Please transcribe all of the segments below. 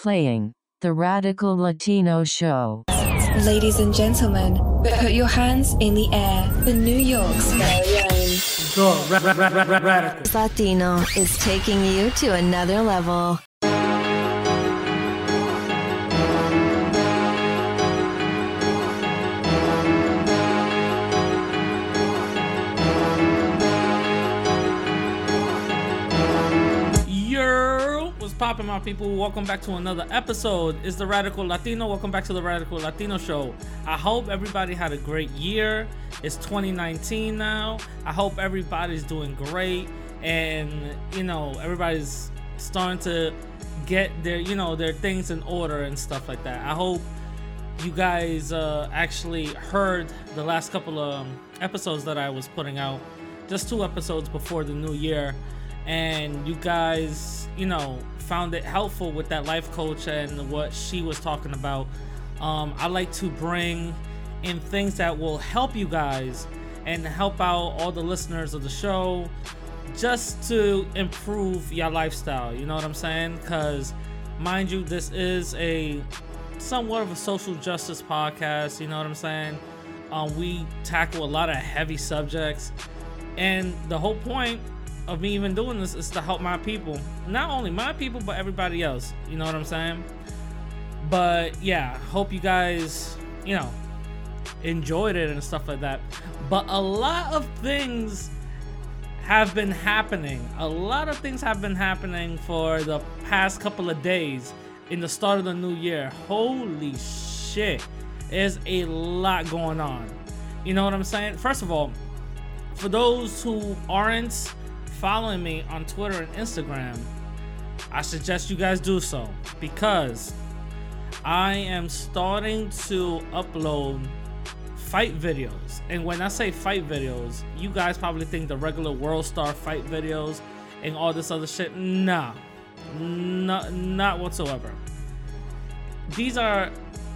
Playing the Radical Latino Show. Ladies and gentlemen, put your hands in the air for New York's very own. The ra- ra- ra- ra- radical. Latino is taking you to another level. What's my people? Welcome back to another episode. It's the Radical Latino. Welcome back to the Radical Latino Show. I hope everybody had a great year. It's 2019 now. I hope everybody's doing great, and you know everybody's starting to get their you know their things in order and stuff like that. I hope you guys uh, actually heard the last couple of episodes that I was putting out, just two episodes before the new year, and you guys, you know, found it helpful with that life coach and what she was talking about. Um, I like to bring in things that will help you guys and help out all the listeners of the show just to improve your lifestyle. You know what I'm saying? Because, mind you, this is a somewhat of a social justice podcast. You know what I'm saying? Um, we tackle a lot of heavy subjects, and the whole point of me even doing this is to help my people. Not only my people, but everybody else. You know what I'm saying? But yeah, hope you guys, you know, enjoyed it and stuff like that. But a lot of things have been happening. A lot of things have been happening for the past couple of days in the start of the new year. Holy shit. There's a lot going on. You know what I'm saying? First of all, for those who aren't following me on Twitter and Instagram, I suggest you guys do so because I am starting to upload fight videos. And when I say fight videos, you guys probably think the regular World Star fight videos and all this other shit. Nah, not, not whatsoever. These are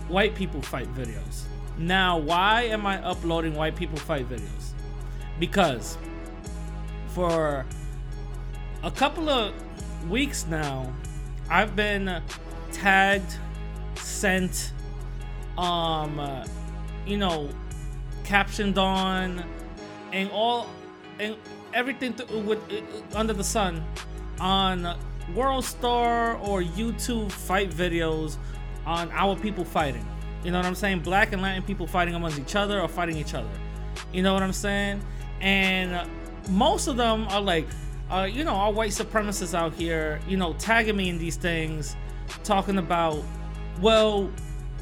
white people fight videos. Now, why am I uploading white people fight videos? Because for a couple of weeks now, I've been tagged, sent, um, uh, you know, captioned on, and all, and everything to, with uh, under the sun on World Star or YouTube fight videos on our people fighting. You know what I'm saying? Black and Latin people fighting amongst each other or fighting each other. You know what I'm saying? And most of them are like, uh, you know, our white supremacists out here, you know, tagging me in these things, talking about, well,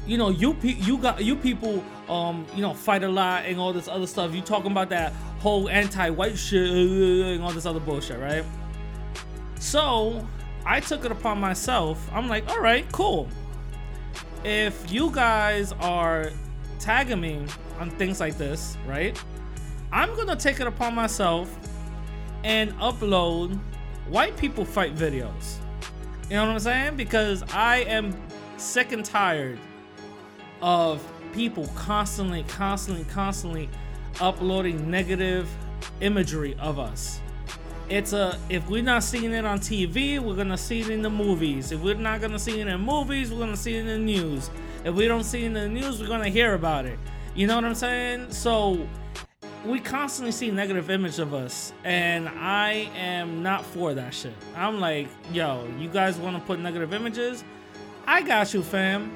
you know, you pe- you got you people, um, you know, fight a lot and all this other stuff. You talking about that whole anti-white shit and all this other bullshit, right? So I took it upon myself. I'm like, all right, cool. If you guys are tagging me on things like this, right? I'm gonna take it upon myself and upload white people fight videos. You know what I'm saying? Because I am sick and tired of people constantly, constantly, constantly uploading negative imagery of us. It's a if we're not seeing it on TV, we're gonna see it in the movies. If we're not gonna see it in movies, we're gonna see it in the news. If we don't see it in the news, we're gonna hear about it. You know what I'm saying? So we constantly see negative image of us and i am not for that shit. I'm like yo you guys want to put negative images? I got you fam.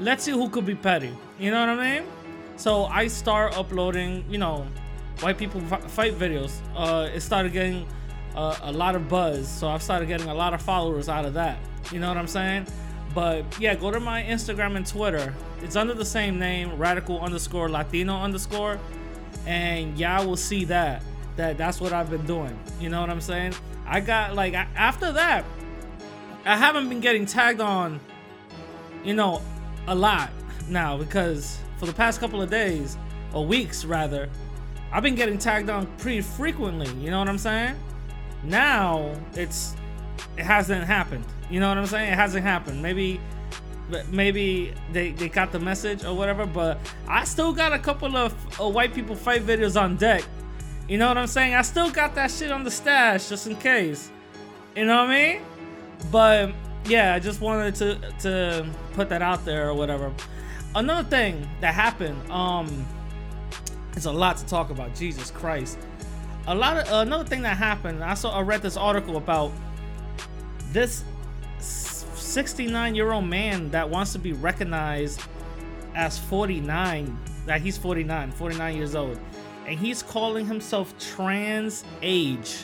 Let's see who could be petty you know what i mean? So i start uploading you know white people fi- fight videos. Uh it started getting uh, a lot of buzz so i've started getting a lot of followers out of that you know what i'm saying? But yeah go to my instagram and twitter. It's under the same name radical underscore latino underscore and y'all will see that that that's what I've been doing. You know what I'm saying? I got like a- after that, I haven't been getting tagged on, you know, a lot now because for the past couple of days or weeks rather, I've been getting tagged on pretty frequently. You know what I'm saying? Now it's it hasn't happened. You know what I'm saying? It hasn't happened. Maybe but maybe they, they got the message or whatever but i still got a couple of uh, white people fight videos on deck you know what i'm saying i still got that shit on the stash just in case you know what i mean but yeah, I just wanted to to put that out there or whatever. Another thing that happened, um, it's a lot to talk about. Jesus Christ, a lot of another thing that happened. I saw I read this article about this 69 year old man that wants to be recognized as 49. That he's 49, 49 years old, and he's calling himself trans age.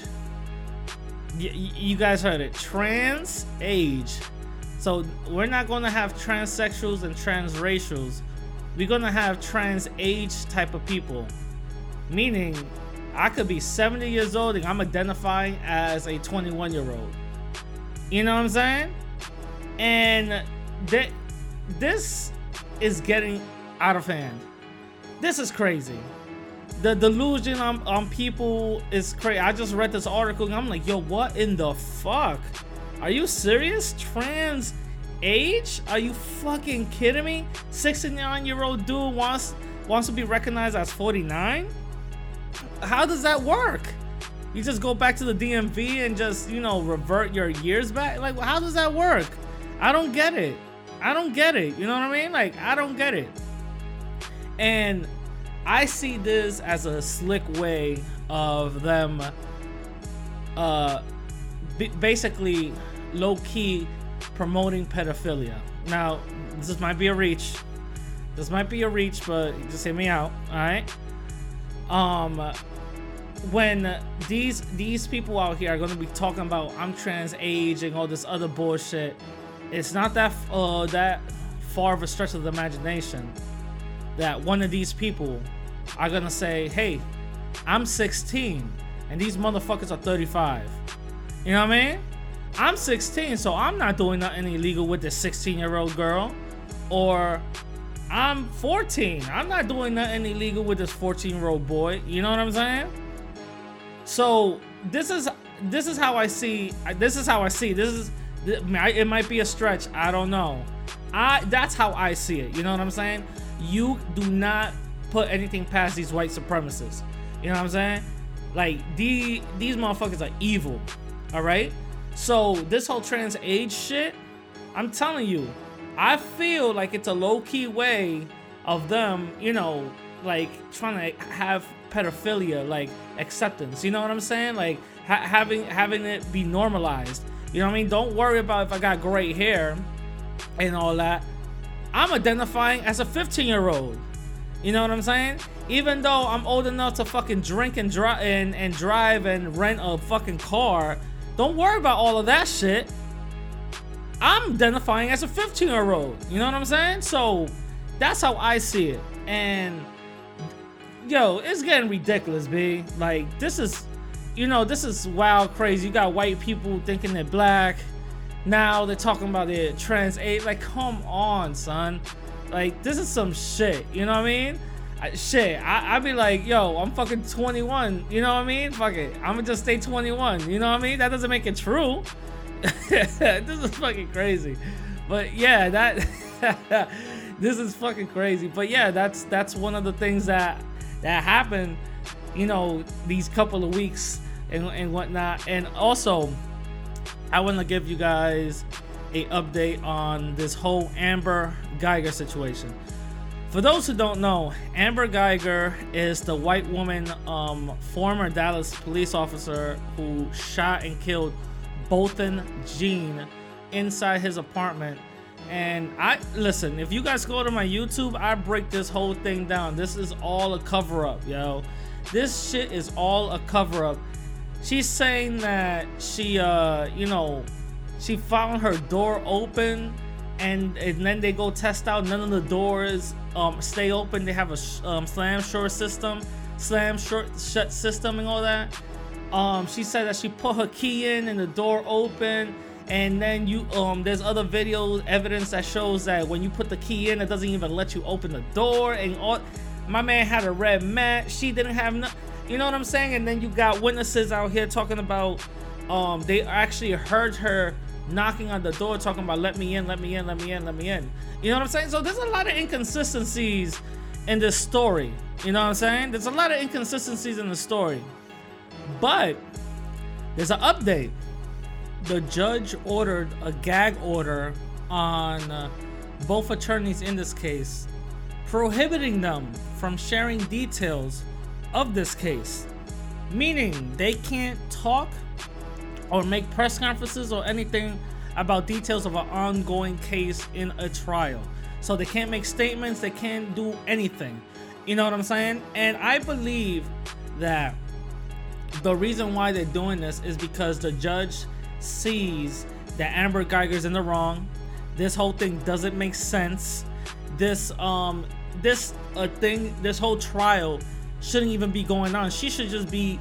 Y- you guys heard it, trans age. So we're not to have transsexuals and transracials. We're to have trans age type of people. Meaning, I could be 70 years old and I'm identifying as a 21 year old. You know what I'm saying? And that this is getting out of hand. This is crazy. The delusion on, on people is crazy. I just read this article and I'm like, yo, what in the fuck? Are you serious? Trans age? Are you fucking kidding me? 69 year old dude wants wants to be recognized as 49? How does that work? You just go back to the DMV and just, you know, revert your years back? Like, how does that work? I don't get it. I don't get it. You know what I mean? Like, I don't get it. And I see this as a slick way of them uh b- basically low key promoting pedophilia. Now, this might be a reach. This might be a reach, but just hear me out, all right? Um when these these people out here are going to be talking about I'm trans age and all this other bullshit, it's not that uh that far of a stretch of the imagination that one of these people are gonna say, "Hey, I'm 16, and these motherfuckers are 35." You know what I mean? I'm 16, so I'm not doing nothing illegal with this 16-year-old girl, or I'm 14. I'm not doing nothing illegal with this 14-year-old boy. You know what I'm saying? So this is this is how I see. This is how I see. This is it might be a stretch. I don't know. I that's how I see it. You know what I'm saying? You do not put anything past these white supremacists. You know what I'm saying? Like the these motherfuckers are evil. All right. So this whole trans age shit, I'm telling you, I feel like it's a low key way of them, you know, like trying to have pedophilia like acceptance. You know what I'm saying? Like ha- having having it be normalized. You know what I mean? Don't worry about if I got gray hair and all that. I'm identifying as a 15 year old. You know what I'm saying? Even though I'm old enough to fucking drink and drive and, and drive and rent a fucking car, don't worry about all of that shit. I'm identifying as a 15 year old. You know what I'm saying? So that's how I see it. And yo, it's getting ridiculous, B. Like this is, you know, this is wild, crazy. You got white people thinking they're black. Now they're talking about their trans age. Like, come on, son. Like, this is some shit. You know what I mean? I, shit, I, I'd be like, yo, I'm fucking 21. You know what I mean? Fuck it. I'm gonna just stay 21. You know what I mean? That doesn't make it true. this is fucking crazy. But yeah, that this is fucking crazy. But yeah, that's that's one of the things that that happened, you know, these couple of weeks and, and whatnot. And also, I want to give you guys a update on this whole Amber Guyger situation. For those who don't know, Amber Guyger is the white woman, um, former Dallas police officer who shot and killed Botham Jean inside his apartment. And I listen, if you guys go to my YouTube, I break this whole thing down. This is all a cover up, yo. This shit is all a cover up. She's saying that she, uh, you know, she found her door open and, and then they go test out. None of the doors um, stay open. They have a um, slam short system slam short shut system and all that. Um, she said that she put her key in and the door open. And then you um there's other video evidence that shows that when you put the key in it doesn't even let you open the door and all my man had a red mat. She didn't have no you know what i'm saying? And then you got witnesses out here talking about um they actually heard her knocking on the door talking about let me in let me in let me in let me in. You know what i'm saying? So there's a lot of inconsistencies in this story. You know what i'm saying? There's a lot of inconsistencies in the story. But there's an update. The judge ordered a gag order on uh, both attorneys in this case, prohibiting them from sharing details of this case, meaning they can't talk or make press conferences or anything about details of an ongoing case in a trial. So they can't make statements, they can't do anything. You know what I'm saying? And I believe that the reason why they're doing this is because the judge sees that Amber Guyger's in the wrong. This whole thing doesn't make sense. This um this uh, thing this whole trial shouldn't even be going on. She should just be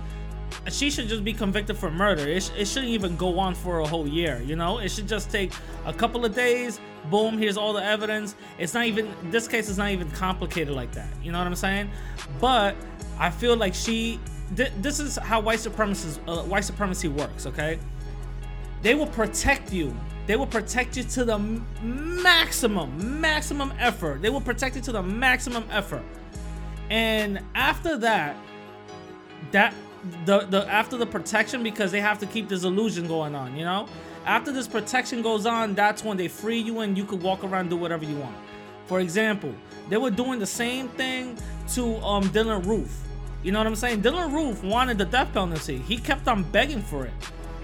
she should just be convicted for murder. It, it shouldn't even go on for a whole year, you know? It should just take a couple of days. Boom, here's all the evidence. It's not even, this case is not even complicated like that. You know what I'm saying? But I feel like she, th- this is how white supremacy, uh, white supremacy works, okay? They will protect you. They will protect you to the maximum, maximum effort. They will protect you to the maximum effort. And after that, that the the after the protection because they have to keep this illusion going on, you know? After this protection goes on, that's when they free you and you could walk around do whatever you want. For example, they were doing the same thing to um Dylann Roof. You know what I'm saying? Dylann Roof wanted the death penalty. He kept on begging for it.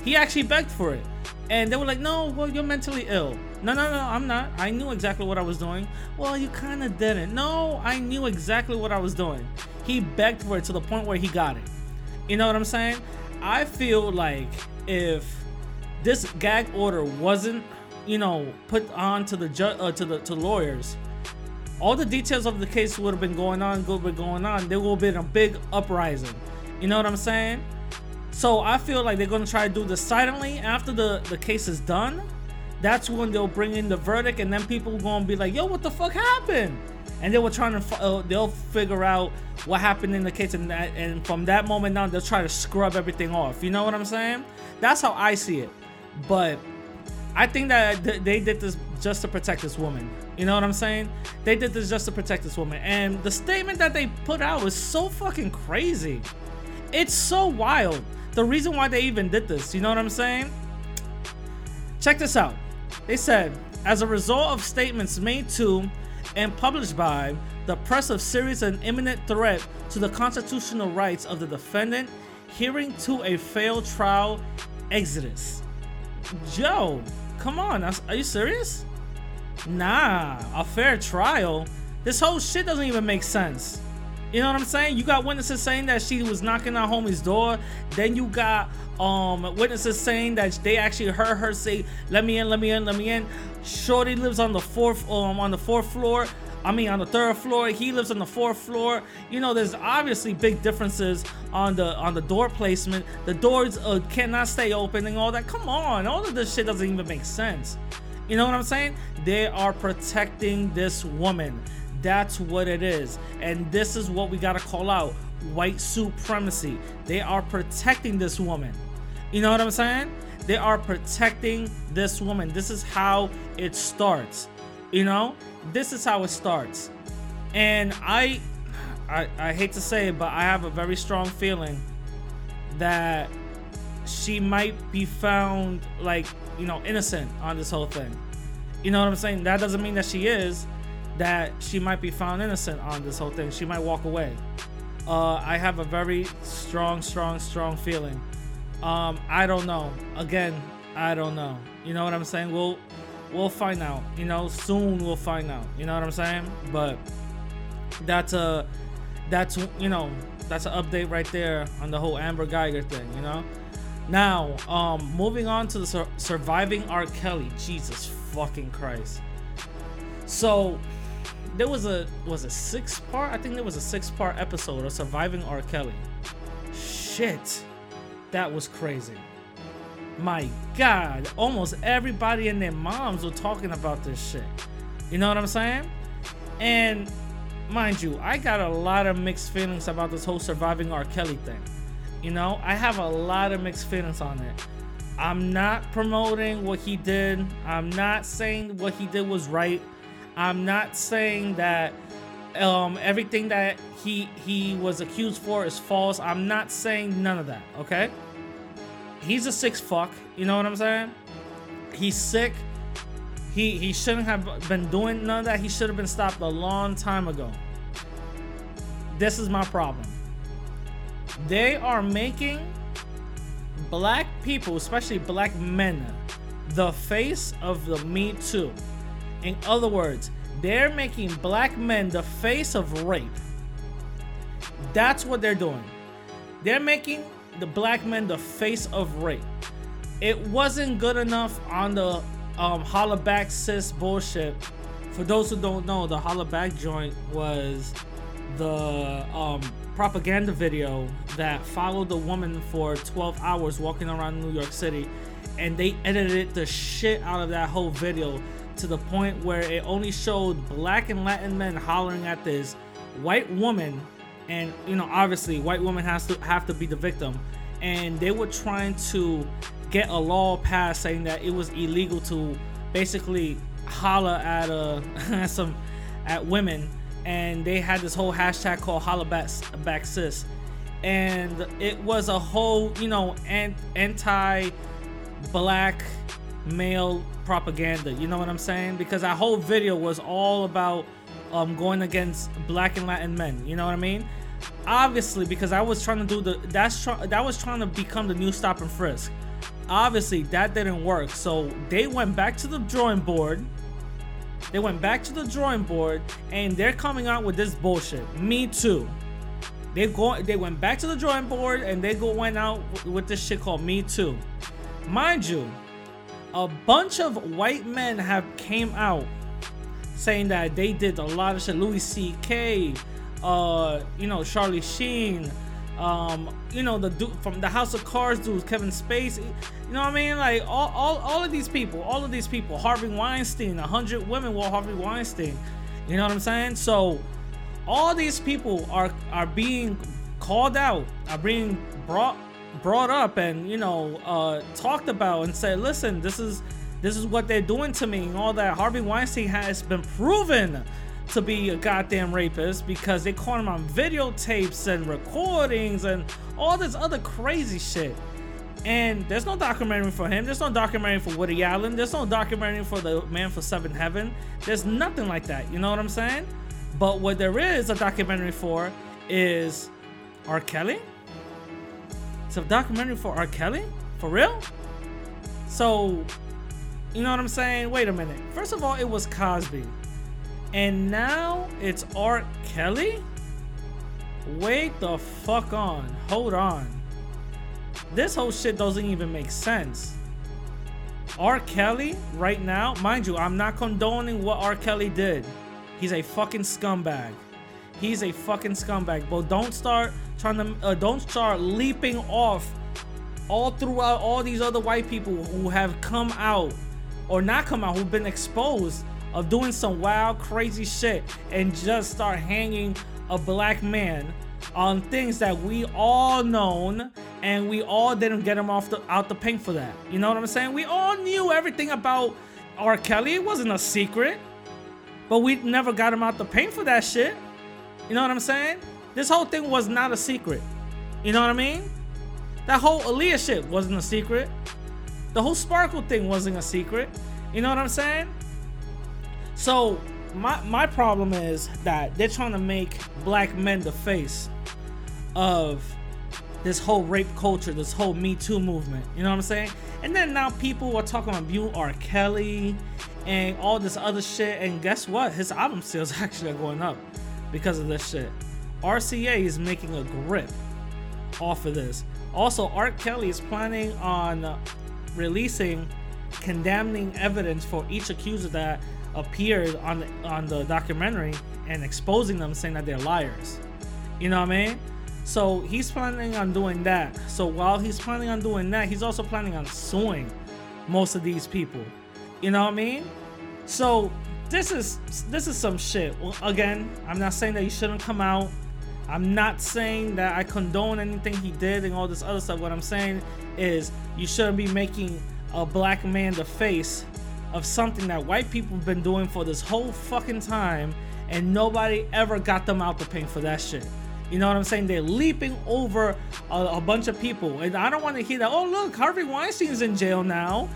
He actually begged for it. And they were like, no, well, you're mentally ill. No, no, no, I'm not. I knew exactly what I was doing. Well, you kind of didn't. No, I knew exactly what I was doing. He begged for it to the point where he got it. You know what I'm saying? I feel like if this gag order wasn't, you know, put on to the ju- uh, to the to lawyers, all the details of the case would have been going on, would have been going on. There would have been a big uprising. You know what I'm saying? So I feel like they're gonna try to do this silently after the the case is done. That's when they'll bring in the verdict, and then people gonna be like, "Yo, what the fuck happened?" And they were trying to, uh, they'll figure out what happened in the case, and that, and from that moment on, they'll try to scrub everything off. You know what I'm saying? That's how I see it. But I think that they did this just to protect this woman. You know what I'm saying? They did this just to protect this woman. And the statement that they put out was so fucking crazy. It's so wild. The reason why they even did this, you know what I'm saying? Check this out. They said, as a result of statements made to and published by the press of serious and imminent threat to the constitutional rights of the defendant, hearing to a failed trial exodus. Joe, come on, are you serious? Nah, a fair trial. This whole shit doesn't even make sense. You know what I'm saying? You got witnesses saying that she was knocking on homie's door. Then you got um witnesses saying that they actually heard her say, "Let me in, let me in, let me in." Shorty lives on the fourth um on the fourth floor. I mean on the third floor. He lives on the fourth floor. You know, there's obviously big differences on the on the door placement. The doors uh, cannot stay open and all that. Come on, all of this shit doesn't even make sense. You know what I'm saying? They are protecting this woman. That's what it is. And this is what we got to call out white supremacy. They are protecting this woman. You know what I'm saying? They are protecting this woman. This is how it starts. You know? This is how it starts. And I I, I hate to say it, but I have a very strong feeling that she might be found like, you know, innocent on this whole thing. You know what I'm saying? That doesn't mean that she is, that she might be found innocent on this whole thing. She might walk away. Uh, I have a very strong, strong, strong feeling. Um, I don't know. Again, I don't know. You know what I'm saying? We'll we'll find out. You know, soon we'll find out. You know what I'm saying? But that's a that's you know that's an update right there on the whole Amber Guyger thing. You know. Now, um, moving on to the sur- surviving R. Kelly. Jesus fucking Christ. So there was a was a six part. I think there was a six part episode of surviving R. Kelly. Shit, that was crazy. My God, almost everybody and their moms were talking about this shit. You know what I'm saying? And mind you, I got a lot of mixed feelings about this whole surviving R. Kelly thing. You know, I have a lot of mixed feelings on it. I'm not promoting what he did. I'm not saying what he did was right. I'm not saying that um, everything that he he was accused for is false. I'm not saying none of that. Okay. He's a six fuck. You know what I'm saying? He's sick. He he shouldn't have been doing none of that. He should have been stopped a long time ago. This is my problem. They are making black people, especially black men, the face of the Me Too. In other words, they're making black men the face of rape. That's what they're doing. They're making the black men the face of rape. It wasn't good enough on the um, holla back sis bullshit. For those who don't know, the holla back joint was the um, propaganda video that followed the woman for 12 hours walking around New York City, and they edited the shit out of that whole video to the point where it only showed black and Latin men hollering at this white woman, and you know obviously white woman has to have to be the victim, and they were trying to get a law passed saying that it was illegal to basically holla at uh some at women. And they had this whole hashtag called holla back, back sis. And it was a whole you know anti black male propaganda you know what i'm saying? Because that whole video was all about um going against black and latin men you know what i mean? Obviously because i was trying to do the that's try, that was trying to become the new stop and frisk. Obviously that didn't work. So they went back to the drawing board. They went back to the drawing board and they're coming out with this bullshit. Me too. They go they went back to the drawing board and they go went out with this shit called me too. Mind you a bunch of white men have came out saying that they did a lot of shit louis ck uh you know charlie sheen um, you know, the dude from the House of Cards dudes, Kevin Spacey. You know what I mean? Like all, all, all of these people, all of these people, Harvey Weinstein, hundred women with Harvey Weinstein. You know what I'm saying? So all these people are are being called out, are being brought brought up and you know uh talked about and said, listen, this is this is what they're doing to me and all that. Harvey Weinstein has been proven to be a goddamn rapist because they caught him on videotapes and recordings and all this other crazy shit. And there's no documentary for him. There's no documentary for Woody Allen. There's no documentary for the Man for Seven Heaven. There's nothing like that. You know what I'm saying? But what there is a documentary for is R. Kelly. A documentary for R. Kelly? For real? So, you know what I'm saying? Wait a minute. First of all, it was Cosby. And now it's R. Kelly? Wait the fuck on. Hold on. This whole shit doesn't even make sense. R. Kelly, right now, mind you, I'm not condoning what R. Kelly did. He's a fucking scumbag. He's a fucking scumbag. But don't start trying to, uh, don't start leaping off all throughout all these other white people who have come out or not come out, who've been exposed of doing some wild, crazy shit and just start hanging a black man on things that we all known and we all didn't get him off the out the paint for that. You know what I'm saying? We all knew everything about R. Kelly. It wasn't a secret. But we never got him out the paint for that shit. You know what I'm saying? This whole thing was not a secret. You know what I mean? That whole Aaliyah shit wasn't a secret. The whole Sparkle thing wasn't a secret. You know what I'm saying? So my my problem is that they're trying to make black men the face of this whole rape culture, this whole Me Too movement. You know what I'm saying? And then now people are talking about Buell R. Kelly and all this other shit. And guess what? His album sales actually are going up because of this shit. RCA is making a grip off of this. Also, R. Kelly is planning on releasing condemning evidence for each accuser that appeared on the, on the documentary and exposing them, saying that they're liars. You know what I mean? So he's planning on doing that. So while he's planning on doing that, he's also planning on suing most of these people. You know what I mean? So this is this is some shit. Well, again, I'm not saying that you shouldn't come out. I'm not saying that I condone anything he did and all this other stuff. What I'm saying is you shouldn't be making a black man the face of something that white people have been doing for this whole fucking time and nobody ever got them out the paint for that shit. You know what I'm saying? They're leaping over a, a bunch of people, and I don't want to hear that. Oh, look, Harvey Weinstein's in jail now.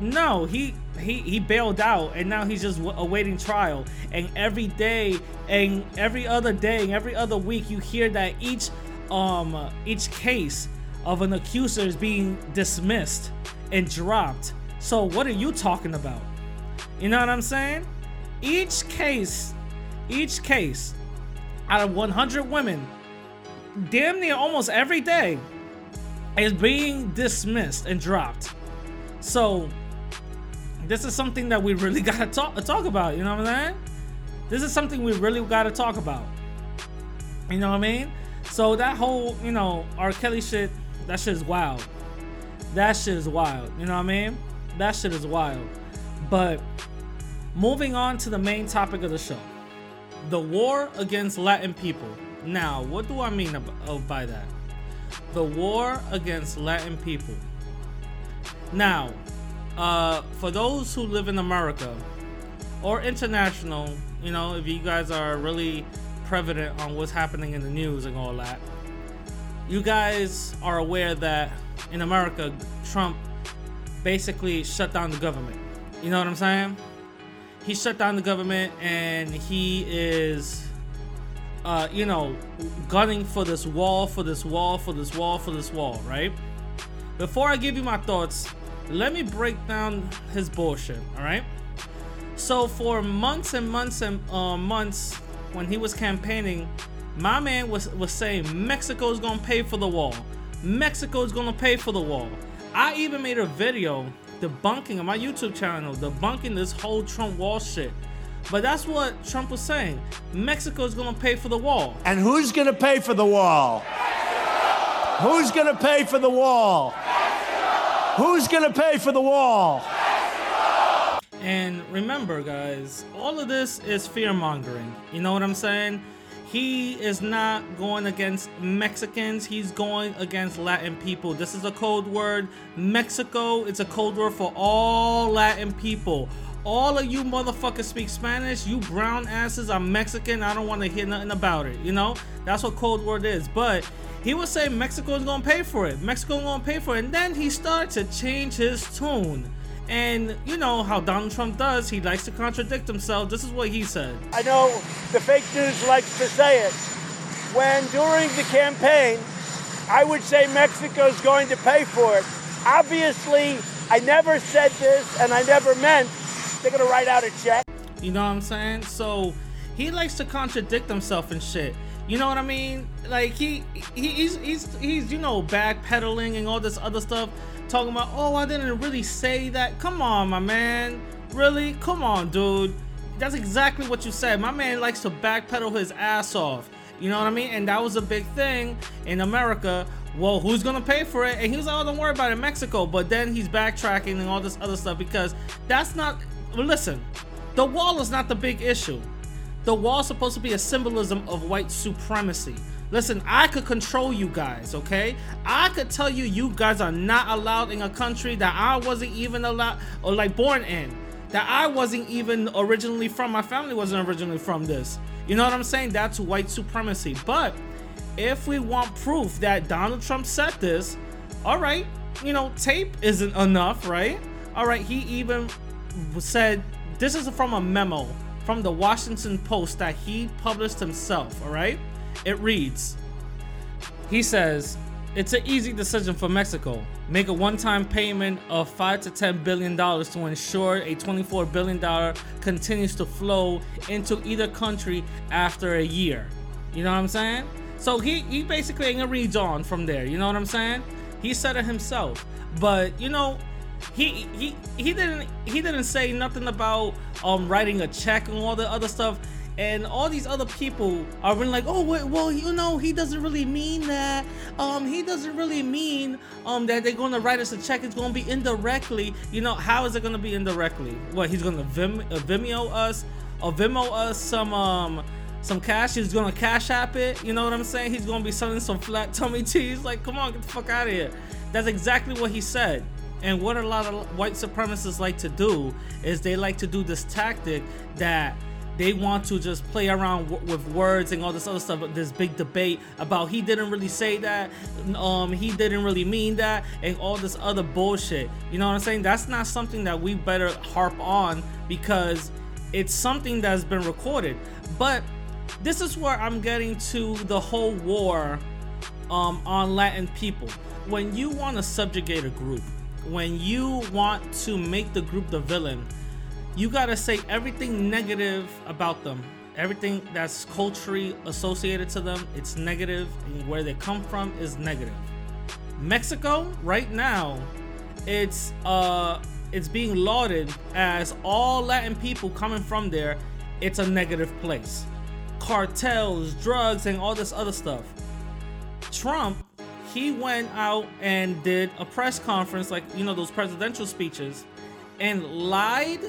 No, he he he bailed out, and now he's just w- awaiting trial. And every day, and every other day, and every other week, you hear that each um each case of an accuser is being dismissed and dropped. So what are you talking about? You know what I'm saying? Each case, each case out of 100 women, damn near almost every day, is being dismissed and dropped. So this is something that we really gotta talk talk about. You know what I'm saying? This is something we really gotta talk about. You know what I mean? So that whole, you know, R. Kelly shit, that shit is wild. That shit is wild. You know what I mean? That shit is wild. But moving on to the main topic of the show the war against Latin people. Now, what do I mean oh, by that? The war against Latin people. Now, uh, for those who live in America or international, you know, if you guys are really prevalent on what's happening in the news and all that, you guys are aware that in America, Trump basically shut down the government. You know what I'm saying? He shut down the government and he is, uh, you know, gunning for this wall, for this wall, for this wall, for this wall, right? Before I give you my thoughts, let me break down his bullshit, all right? So for months and months and uh, months, when he was campaigning, my man was was saying Mexico's gonna pay for the wall. Mexico's gonna pay for the wall. I even made a video debunking on my YouTube channel, debunking this whole Trump wall shit. But that's what Trump was saying. Mexico's gonna pay for the wall. And who's to pay for the wall? Who's going to pay for the wall? Who's going to pay for the wall? And remember, guys, all of this is fear mongering. You know what I'm saying? He is not going against Mexicans, he's going against Latin people. This is a code word. Mexico, it's a code word for all Latin people. All of you motherfuckers speak Spanish, you brown asses are Mexican. I don't want to hear nothing about it. You know? That's what code word is. But he was saying Mexico is gonna pay for it. Mexico gonna pay for it. And then he started to change his tune. And you know how Donald Trump does, he likes to contradict himself. This is what he said. I know the fake news likes to say it. When during the campaign, I would say Mexico's going to pay for it. Obviously, I never said this and I never meant they're to write out a check. You know what I'm saying? So he likes to contradict himself and shit. You know what I mean? Like he, he he's he's he's you know backpedaling and all this other stuff, talking about oh I didn't really say that. Come on, my man. Really? Come on, dude. That's exactly what you said. My man likes to backpedal his ass off. You know what I mean? And that was a big thing in America. Well, who's gonna pay for it? And he was like, oh, don't worry about it, Mexico. But then he's backtracking and all this other stuff because that's not. Listen, the wall is not the big issue. The wall's supposed to be a symbolism of white supremacy. Listen, I could control you guys, okay? I could tell you you guys are not allowed in a country that I wasn't even allowed or like born in. That I wasn't even originally from. My family wasn't originally from this. You know what I'm saying? That's white supremacy. But if we want proof that Donald Trump said this, all right, you know, tape isn't enough, right? All right, he even said this is from a memo from the Washington Post that he published himself, all right? It reads He says, It's an easy decision for Mexico. Make a one time payment of 5 to 10 billion dollars to ensure a 24 billion dollar continues to flow into either country after a year. You know what I'm saying? So he, he basically ain't gonna read on from there. You know what I'm saying? He said it himself. But you know, he he he didn't he didn't say nothing about um writing a check and all the other stuff. And all these other people are really like oh well you know he doesn't really mean that. Um he doesn't really mean um that they're gonna write us a check. It's gonna be indirectly. You know how is it gonna be indirectly? What he's gonna Vim, uh, vimeo us? Or vimo us some um some cash? He's gonna cash app it? You know what i'm saying? He's gonna be selling some flat tummy teas like come on get the fuck out of here. That's exactly what he said and what a lot of white supremacists like to do is they like to do this tactic that they want to just play around w- with words and all this other stuff. This big debate about he didn't really say that, um, he didn't really mean that, and all this other bullshit. You know what I'm saying? That's not something that we better harp on because it's something that's been recorded. But this is where I'm getting to the whole war um, on Latin people. When you want to subjugate a group, when you want to make the group the villain, you gotta say everything negative about them. Everything that's culturally associated to them, it's negative, and where they come from is negative. Mexico, right now, it's uh it's being lauded as all Latin people coming from there, it's a negative place. Cartels, drugs, and all this other stuff. Trump, he went out and did a press conference, like you know, those presidential speeches, and lied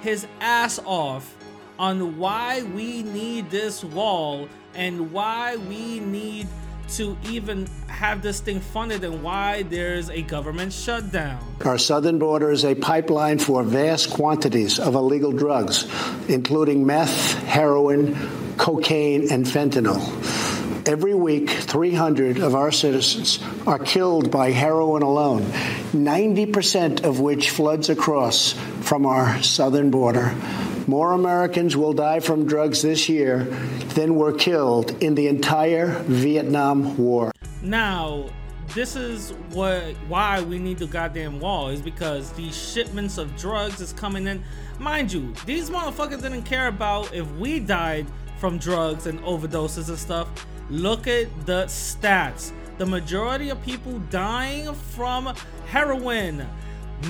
his ass off on why we need this wall and why we need to even have this thing funded and why there's a government shutdown. Our southern border is a pipeline for vast quantities of illegal drugs, including meth, heroin, cocaine, and fentanyl. Every week, 300 of our citizens are killed by heroin alone, 90% of which floods across from our southern border. More Americans will die from drugs this year than were killed in the entire Vietnam War. Now, this is what why we need the goddamn wall is because these shipments of drugs is coming in. Mind you, these motherfuckers didn't care about if we died from drugs and overdoses and stuff. Look at the stats. The majority of people dying from heroin,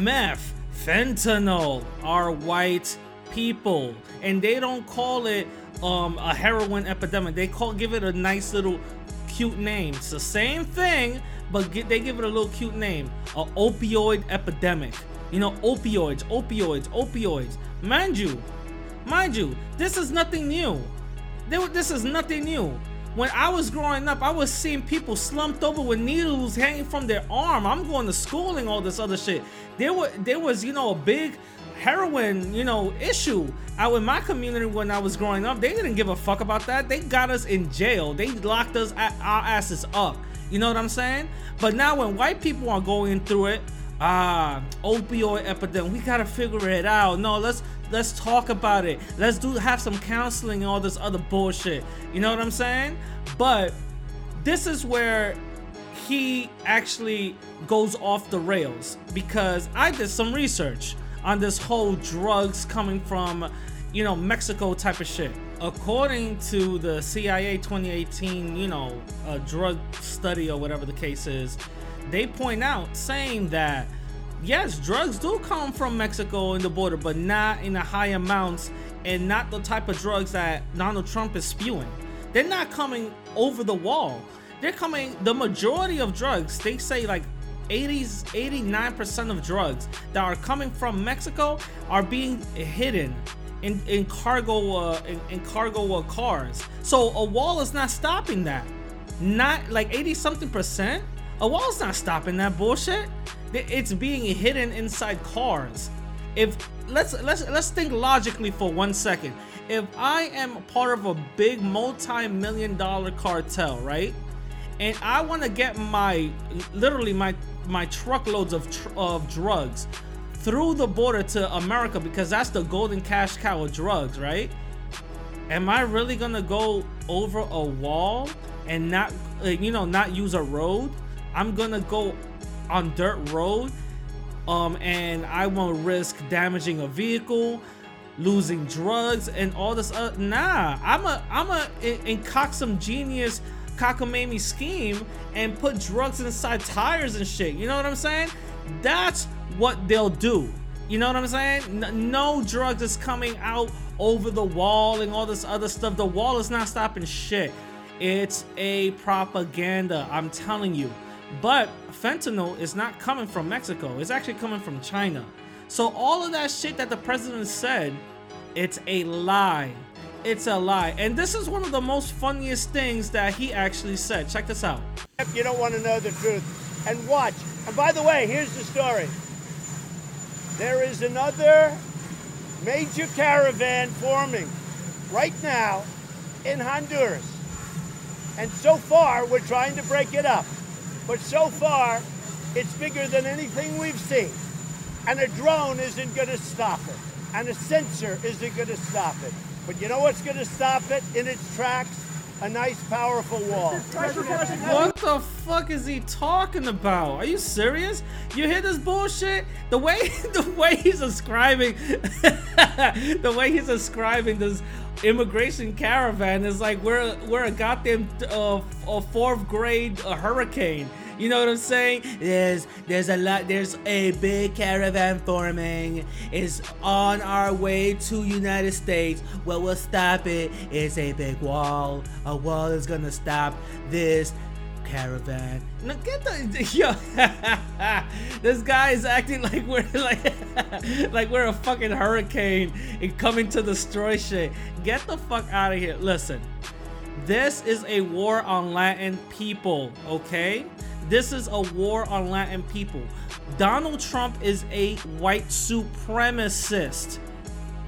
meth, fentanyl are white people. And they don't call it um, a heroin epidemic. They call give it a nice little cute name. It's the same thing, but get, they give it a little cute name. A opioid epidemic. You know, opioids, opioids, opioids. Mind you, mind you, this is nothing new. This is nothing new. When I was growing up, I was seeing people slumped over with needles hanging from their arm. I'm going to school and all this other shit. There were there was, you know, a big heroin, you know, issue out in my community when I was growing up. They didn't give a fuck about that. They got us in jail. They locked us our asses up. You know what I'm saying? But now when white people are going through it, ah, opioid epidemic, we gotta figure it out. No, let's let's talk about it. Let's do have some counseling and all this other bullshit. You know what I'm saying? But this is where he actually goes off the rails because I did some research on this whole drugs coming from, you know, Mexico type of shit. According to the CIA 2018, you know, a drug study or whatever the case is, they point out saying that yes, drugs do come from Mexico in the border, but not in the high amounts and not the type of drugs that Donald Trump is spewing. They're not coming over the wall. They're coming, the majority of drugs, they say like 80s, 89% of drugs that are coming from Mexico are being hidden in, in cargo uh, in, in cargo uh, cars. So a wall is not stopping that. Not like 80 something percent. A wall is not stopping that bullshit. It's being hidden inside cars. If let's let's let's think logically for one second. If I am part of a big multi-million dollar cartel, right? And I want to get my literally my my truckloads of tr- of drugs through the border to America because that's the golden cash cow of drugs, right? Am I really gonna go over a wall and not, uh, you know, not use a road? I'm gonna go on dirt road, um, and I won't risk damaging a vehicle, losing drugs, and all this. Uh, nah, I'm a, I'm a, incock some genius cockamamie scheme and put drugs inside tires and shit. You know what I'm saying? That's what they'll do. You know what I'm saying? No drugs is coming out over the wall and all this other stuff. The wall is not stopping shit. It's a propaganda, I'm telling you. But fentanyl is not coming from Mexico, it's actually coming from China. So, all of that shit that the president said, it's a lie. It's a lie. And this is one of the most funniest things that he actually said. Check this out. If you don't want to know the truth. And watch. And by the way, here's the story. There is another major caravan forming right now in Honduras. And so far, we're trying to break it up. But so far, it's bigger than anything we've seen. And a drone isn't going to stop it. And a sensor isn't going to stop it. But you know what's going to stop it in its tracks? A nice, powerful wall. What the fuck is he talking about? Are you serious? You hear this bullshit? The way the way he's describing, the way he's describing this immigration caravan is like we're we're a goddamn uh, a fourth grade hurricane. You know what I'm saying? There's there's a lot there's a big caravan forming. It's on our way to United States. What will stop it? is a big wall. A wall is gonna stop this caravan. Now get the yo. this guy is acting like we're like like we're a fucking hurricane and coming to destroy shit. Get the fuck out of here. Listen, this is a war on Latin people. Okay, this is a war on Latin people. Donald Trump is a white supremacist.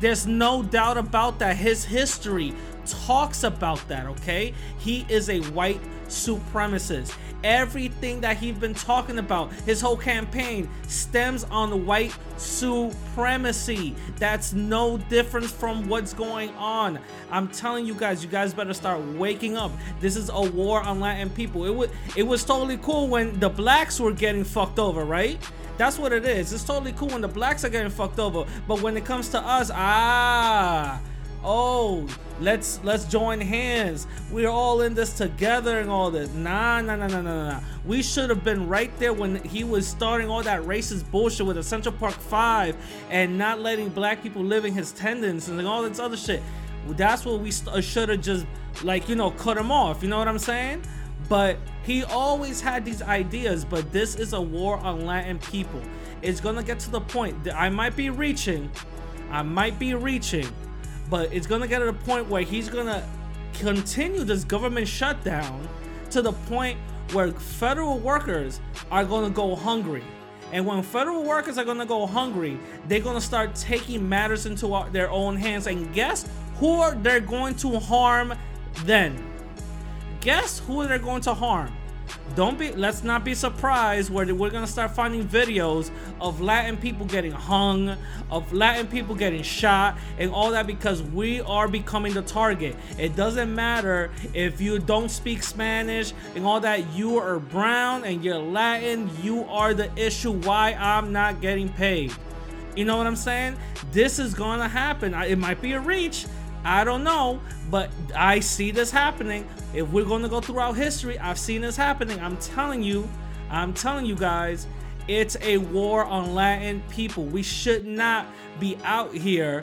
There's no doubt about that. His history talks about that, okay? He is a white supremacist. Everything that he's been talking about, his whole campaign, stems on white supremacy. That's no difference from what's going on. I'm telling you guys, you guys better start waking up. This is a war on Latin people. It was it was totally cool when the blacks were getting fucked over, right? That's what it is. It's totally cool when the blacks are getting fucked over, but when it comes to us, ah, oh, let's let's join hands. We're all in this together and all this. Nah, nah, nah, nah, nah, nah. We should have been right there when he was starting all that racist bullshit with the Central Park Five and not letting black people live in his tendons and all this other shit. That's what we st- uh, should have just like you know cut him off. You know what I'm saying? But he always had these ideas, but this is a war on Latin people. It's gonna get to the point that I might be reaching, I might be reaching, but it's gonna get to the point where he's gonna continue this government shutdown to the point where federal workers are gonna go hungry. And when federal workers are gonna go hungry, they're gonna start taking matters into their own hands. And guess who they're going to harm then? guess who they're going to harm don't be let's not be surprised where we're gonna start finding videos of latin people getting hung of latin people getting shot and all that because we are becoming the target. It doesn't matter if you don't speak spanish and all that you are brown and you're latin you are the issue why i'm not getting paid. You know what i'm saying? This is gonna happen. It might be a reach I don't know, but I see this happening. If we're going to go throughout history, I've seen this happening. I'm telling you, I'm telling you guys, it's a war on Latin people. We should not be out here,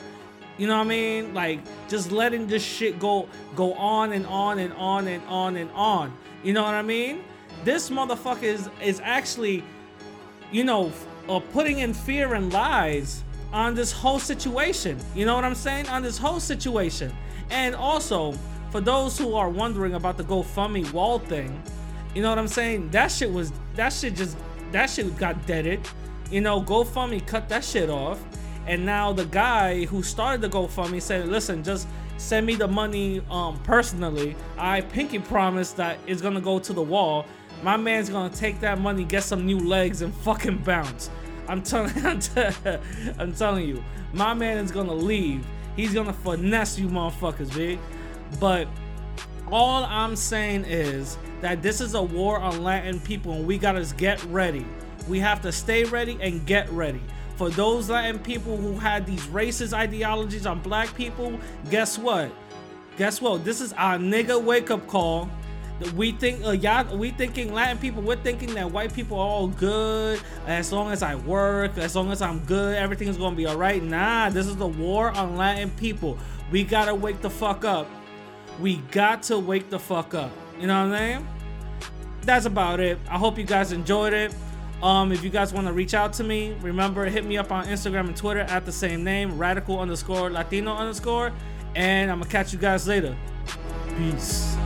you know what I mean? Like just letting this shit go go on and on and on and on and on. You know what I mean? This motherfucker is is actually, you know, uh, putting in fear and lies on this whole situation. You know what I'm saying? On this whole situation. And also, for those who are wondering about the GoFundMe wall thing, you know what I'm saying? That shit was that shit just that shit got deaded. You know, GoFundMe cut that shit off. And now the guy who started the GoFundMe said, listen, just send me the money um personally. I pinky promise that it's gonna go to the wall. My man's gonna take that money, get some new legs, and fucking bounce. I'm telling, I'm, t- I'm telling you, my man is gonna leave. He's gonna finesse you, motherfuckers, big. But all I'm saying is that this is a war on Latin people, and we gotta get ready. We have to stay ready and get ready. For those Latin people who had these racist ideologies on black people, guess what? Guess what? This is our nigga wake up call we think uh, y'all we thinking Latin people we're thinking that white people are all good. As long as I work as long as I'm good everything's gonna be all right. Nah this is the war on Latin people. We gotta wake the fuck up. We got to wake the fuck up. You know what I'm saying? That's about it. I hope you guys enjoyed it. Um if you guys want to reach out to me remember hit me up on Instagram and Twitter at the same name radical underscore Latino underscore. And I'm gonna catch you guys later. Peace